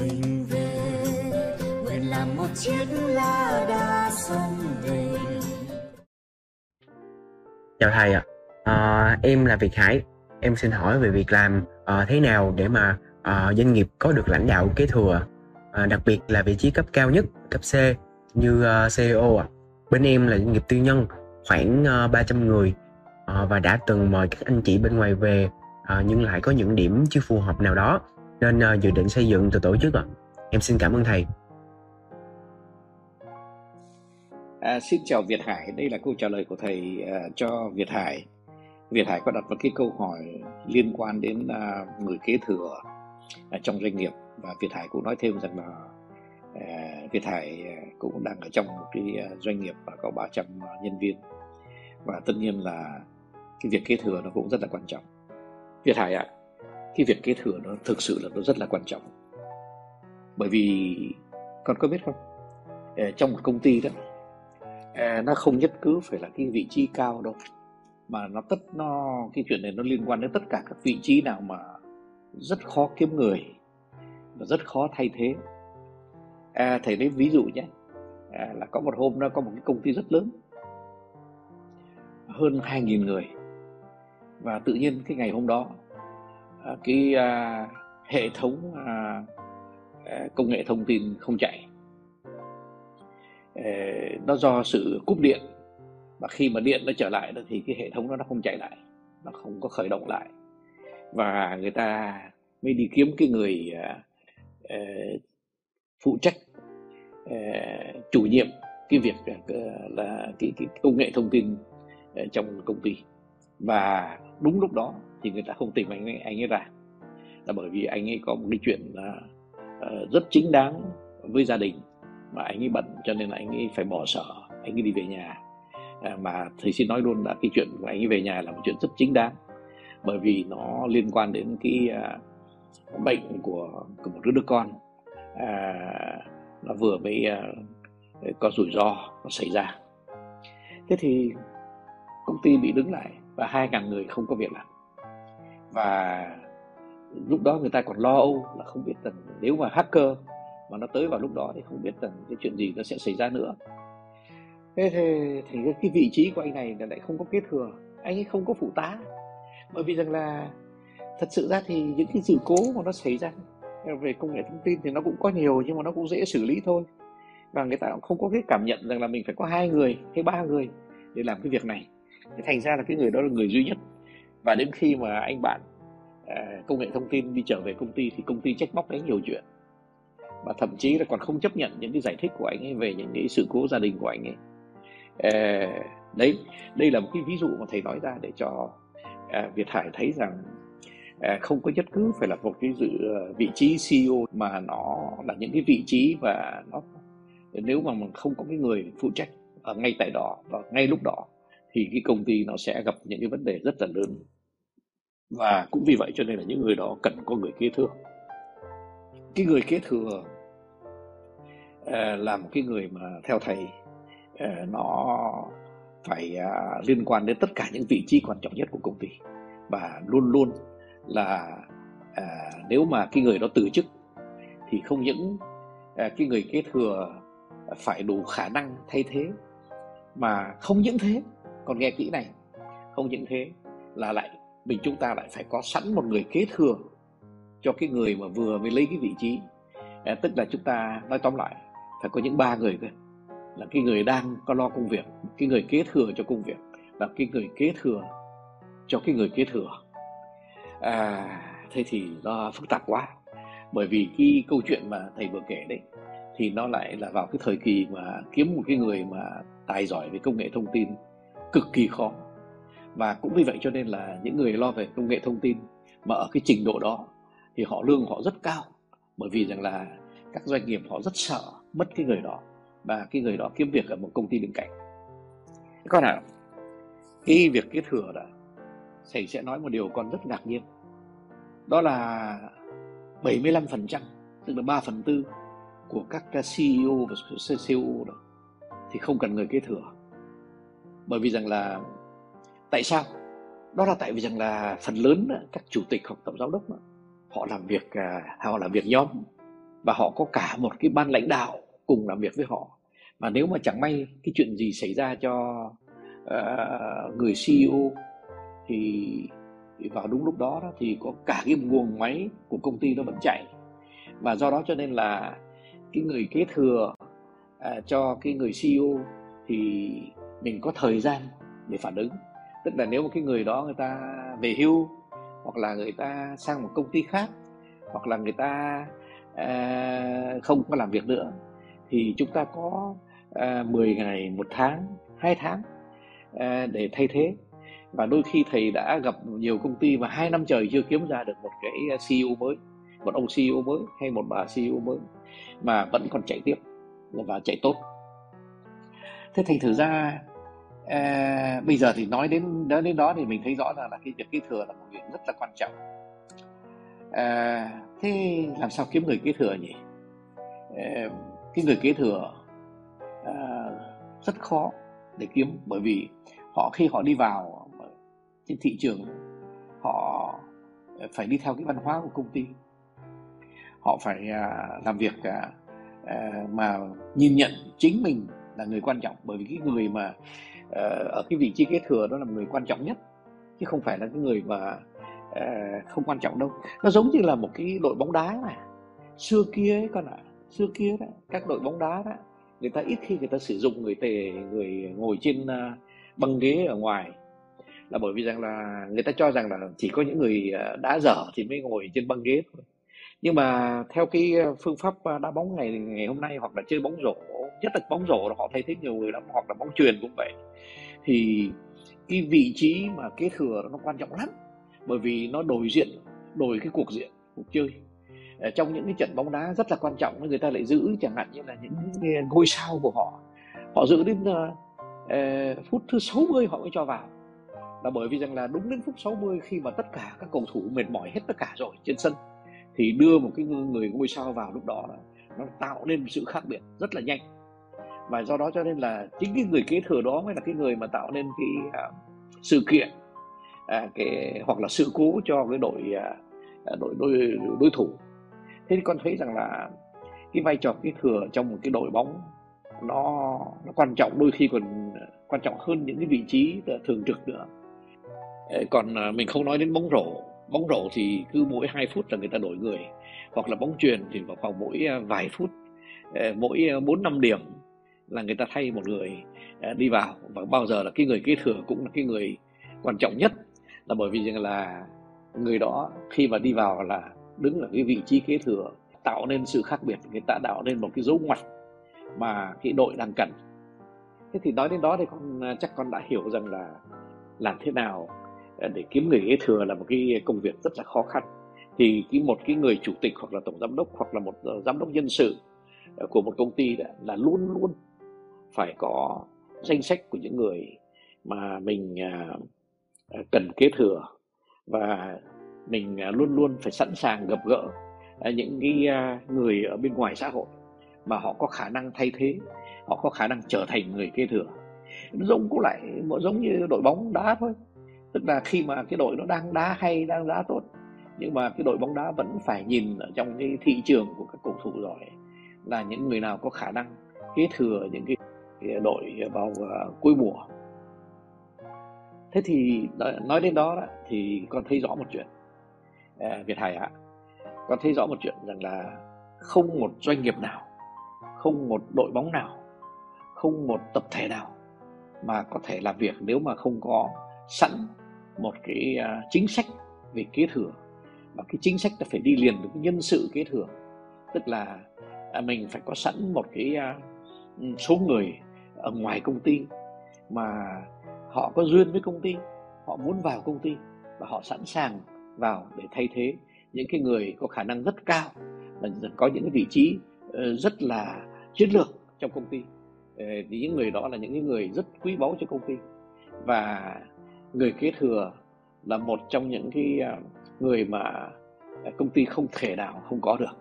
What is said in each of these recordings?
mình về. Nguyện làm một chiếc lá đa sông về. Chào thầy ạ. À, em là Việt Hải. Em xin hỏi về việc làm à, thế nào để mà à, doanh nghiệp có được lãnh đạo kế thừa? À, đặc biệt là vị trí cấp cao nhất cấp C như uh, CEO ạ. Bên em là doanh nghiệp tư nhân khoảng uh, 300 người. Uh, và đã từng mời các anh chị bên ngoài về. Uh, nhưng lại có những điểm chưa phù hợp nào đó nên uh, dự định xây dựng từ tổ chức ạ em xin cảm ơn thầy. À, xin chào Việt Hải, đây là câu trả lời của thầy uh, cho Việt Hải. Việt Hải có đặt một cái câu hỏi liên quan đến uh, người kế thừa uh, trong doanh nghiệp. Và Việt Hải cũng nói thêm rằng là uh, Việt Hải cũng đang ở trong một cái doanh nghiệp và có 300 nhân viên. Và tất nhiên là cái việc kế thừa nó cũng rất là quan trọng. Việt Hải ạ, cái việc kế thừa nó thực sự là nó rất là quan trọng. Bởi vì con có biết không, ờ, trong một công ty đó ờ, nó không nhất cứ phải là cái vị trí cao đâu mà nó tất nó cái chuyện này nó liên quan đến tất cả các vị trí nào mà rất khó kiếm người và rất khó thay thế. À, thầy lấy ví dụ nhé. À, là có một hôm nó có một cái công ty rất lớn hơn 2.000 người. Và tự nhiên cái ngày hôm đó Ờ, cái à, hệ thống à, ờ, công nghệ thông tin không chạy. Ờ, nó do sự cúp điện. Và khi mà điện nó trở lại thì cái hệ thống đó nó không chạy lại nó không có khởi động lại. Và người ta mới đi kiếm cái người uh, phụ trách uh, chủ nhiệm cái việc uh, là cái, cái công nghệ thông tin uh, trong công ty. Và đúng lúc đó thì người ta không tìm anh ấy, anh ấy ra. Là bởi vì anh ấy có một cái chuyện là uh, rất chính đáng với gia đình mà anh ấy bận cho nên là anh ấy phải bỏ sở anh ấy đi về nhà. À, mà thầy xin nói luôn là cái chuyện của anh ấy về nhà là một chuyện rất chính đáng bởi vì nó liên quan đến cái à, bệnh của, của một đứa đứa con. À, nó vừa mới à, có rủi ro nó xảy ra. Thế thì công ty bị đứng lại và hai ngàn người không có việc làm và lúc đó người ta còn lo âu là không biết rằng nếu mà hacker mà nó tới vào lúc đó thì không biết rằng cái chuyện gì nó sẽ xảy ra nữa. Thế thì, thì cái vị trí của anh này là lại không có kế thừa anh ấy không có phụ tá. Bởi vì rằng là thật sự ra thì những cái sự cố mà nó xảy ra về công nghệ thông tin thì nó cũng có nhiều nhưng mà nó cũng dễ xử lý thôi. Và người ta cũng không có cái cảm nhận rằng là mình phải có hai người hay ba người để làm cái việc này. Thì thành ra là cái người đó là người duy nhất và đến khi mà anh bạn à, công nghệ thông tin đi trở về công ty thì công ty trách móc đấy nhiều chuyện. Và thậm chí là còn không chấp nhận những cái giải thích của anh ấy về những cái sự cố gia đình của anh ấy. Ờ, đấy, đây là một cái ví dụ mà thầy nói ra để cho à, Việt Hải thấy rằng à, không có nhất cứ phải là một cái dự ờ, vị trí CEO mà nó là những cái vị trí và nó, nếu mà mình không có cái người phụ trách ở ngay tại đó, và ngay lúc đó thì cái công ty nó sẽ gặp những cái vấn đề rất là lớn và cũng vì vậy cho nên là những người đó cần có người kế thừa. Cái người kế thừa ờ, là một cái người mà theo thầy ờ, nó phải à, liên quan đến tất cả những vị trí quan trọng nhất của công ty. Và luôn luôn là à, nếu mà cái người đó từ chức thì không những à, cái người kế thừa phải đủ khả năng thay thế, mà không những thế, còn nghe kỹ này, không những thế là lại mình chúng ta lại phải có sẵn một người kế thừa cho cái người mà vừa mới lấy cái vị trí. À, tức là chúng ta nói tóm lại phải có những ba người cơ là cái người đang có lo công việc cái người kế thừa cho công việc và cái người kế thừa cho cái người kế thừa. À, thế thì nó phức tạp quá. Bởi vì cái câu chuyện mà thầy vừa kể đấy thì nó lại là vào cái thời kỳ mà kiếm một cái người mà tài giỏi về công nghệ thông tin cực kỳ khó và cũng vì vậy cho nên là những người lo về công nghệ thông tin mà ở cái trình độ đó thì họ lương họ rất cao. Bởi vì rằng là các doanh nghiệp họ rất sợ mất cái người đó và cái người đó kiếm việc ở một công ty bên cạnh. Con nào, cái việc kế thừa đó, thầy sẽ nói một điều con rất ngạc nhiên. Đó là 75% tức là 3 phần tư của các CEO và CEO đó thì không cần người kế thừa. Bởi vì rằng là tại sao? Đó là tại vì rằng là phần lớn các chủ tịch hoặc tổng giám đốc họ làm việc à, họ làm việc nhóm và họ có cả một cái ban lãnh đạo cùng làm việc với họ. Và nếu mà chẳng may cái chuyện gì xảy ra cho uh, người CEO thì, thì vào đúng lúc đó, đó thì có cả cái guồng máy của công ty nó vẫn chạy. Và do đó cho nên là cái người kế thừa uh, cho cái người CEO thì mình có thời gian để phản ứng tức là nếu một cái người đó người ta về hưu hoặc là người ta sang một công ty khác hoặc là người ta uh, không có làm việc nữa thì chúng ta có à, uh, 10 ngày một tháng hai tháng uh, để thay thế. Và đôi khi thầy đã gặp nhiều công ty mà hai năm trời chưa kiếm ra được một cái CEO mới một ông CEO mới hay một bà CEO mới mà vẫn còn chạy tiếp và chạy tốt. Thế thành thử ra à, bây giờ thì nói đến nói đến đó thì mình thấy rõ rằng là cái việc kế thừa là một việc rất là quan trọng. À, thế làm sao kiếm người kế thừa nhỉ? À, cái người kế thừa à, rất khó để kiếm bởi vì họ khi họ đi vào trên thị trường họ phải đi theo cái văn hóa của công ty. Họ phải à, làm việc à, à, mà nhìn nhận chính mình là người quan trọng bởi vì cái người mà Ờ, ở cái vị trí kế thừa đó là người quan trọng nhất chứ không phải là cái người mà uh, không quan trọng đâu. Nó giống như là một cái đội bóng đá mà. Xưa kia ấy con ạ à, xưa kia đó các đội bóng đá đó người ta ít khi người ta sử dụng người tề người ngồi trên uh, băng ghế ở ngoài. Là bởi vì rằng là người ta cho rằng là chỉ có những người đã dở thì mới ngồi trên băng ghế thôi nhưng mà theo cái ờ, phương pháp ờ, đá bóng ngày ngày hôm nay hoặc là chơi bóng rổ nhất là bóng rổ là họ thấy thấy nhiều người lắm hoặc là bóng truyền cũng vậy. Thì cái vị trí mà kế thừa nó quan trọng lắm bởi vì nó đổi diện đổi cái cuộc diện cuộc chơi. Ở trong những cái trận bóng đá rất là quan trọng người ta lại giữ chẳng hạn như là những ngôi sao của họ. Họ giữ đến uh, phút thứ 60 họ mới cho vào. Là bởi vì rằng là đúng đến phút 60 khi mà tất cả các cầu thủ mệt mỏi hết tất cả rồi trên sân thì đưa một cái người ngôi sao vào lúc đó nó tạo nên một sự khác biệt rất là nhanh. Và do đó cho nên là chính cái người kế thừa đó mới là cái người mà tạo nên cái uh, sự kiện à, cái hoặc là sự cố cho cái đội uh, đội đối đối thủ. Thế thì con thấy rằng là cái vai trò kế thừa trong một cái đội bóng nó nó quan trọng đôi khi còn quan trọng hơn những cái vị trí thường trực nữa. Còn mình không nói đến bóng rổ bóng rổ thì cứ mỗi 2 phút là người ta đổi người, hoặc là bóng truyền thì vào khoảng mỗi à, vài phút ờ, mỗi à, 4 năm điểm là người ta thay một người à, đi vào. Và bao giờ là cái người kế thừa cũng là cái người quan trọng nhất, là bởi vì rằng là người đó khi mà đi vào là đứng ở cái vị trí kế thừa, tạo nên sự khác biệt, người ta tạo nên một cái dấu ngoặt mà cái đội đang cần. Thế thì nói đến đó thì con chắc con đã hiểu rằng là làm thế nào Ờ, để kiếm người kế thừa là một cái công việc rất là khó khăn. Thì cái một cái người chủ tịch hoặc là tổng giám đốc hoặc là một ờ, giám đốc nhân sự ờ, của một công ty đó là luôn luôn phải có danh sách của những người mà mình à, à, cần kế thừa và mình à, luôn luôn phải sẵn sàng gặp gỡ những cái người ở bên ngoài xã hội mà họ có khả năng thay thế, họ có khả năng trở thành người kế thừa. Giống cũng lại, giống như đội bóng đá thôi tức là khi mà cái đội nó đang đá hay đang đá tốt nhưng mà cái đội bóng đá vẫn phải nhìn ở trong cái thị trường của các cầu thủ giỏi là những người nào có khả năng kế thừa những cái đội vào uh, cuối mùa. Thế thì nói đến đó, đó thì con thấy rõ một chuyện. À, Việt Hải ạ con thấy rõ một chuyện rằng là không một doanh nghiệp nào không một đội bóng nào không một tập thể nào mà có thể làm việc nếu mà không có sẵn một cái uh, chính sách về kế thừa. Và cái chính sách nó phải đi liền với cái nhân sự kế thừa. Tức là uh, mình phải có sẵn một cái uh, số người ở ngoài công ty mà họ có duyên với công ty họ muốn vào công ty và họ sẵn sàng vào để thay thế những cái người có khả năng rất cao là có những cái vị trí ờ, rất là chiến lược trong công ty. Ờ, thì những người đó là những người rất quý báu cho công ty. Và người kế thừa là một trong những cái à, người mà à, công ty không thể nào không có được.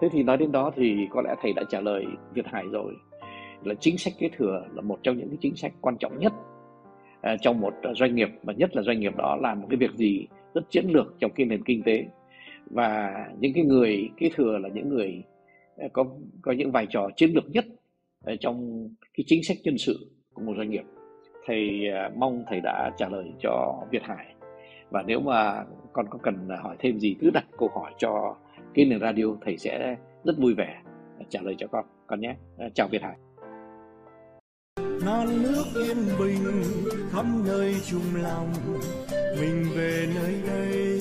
Thế thì nói đến đó thì có lẽ thầy đã trả lời Việt Hải rồi, là chính sách kế thừa là một trong những cái chính sách quan trọng nhất à, trong một doanh nghiệp và nhất là doanh nghiệp đó làm một cái việc gì rất chiến lược trong cái nền kinh tế. Và những cái người kế thừa là những người có có những vai trò chiến lược nhất trong cái chính sách nhân sự của một doanh nghiệp thầy à, mong thầy đã trả lời cho Việt Hải. Và nếu mà con có cần hỏi thêm gì, cứ đặt câu hỏi cho cái nền radio, thầy sẽ rất vui vẻ trả lời cho con con nhé. À, chào Việt Hải. Non nước yên bình khắp nơi chung lòng, mình về nơi đây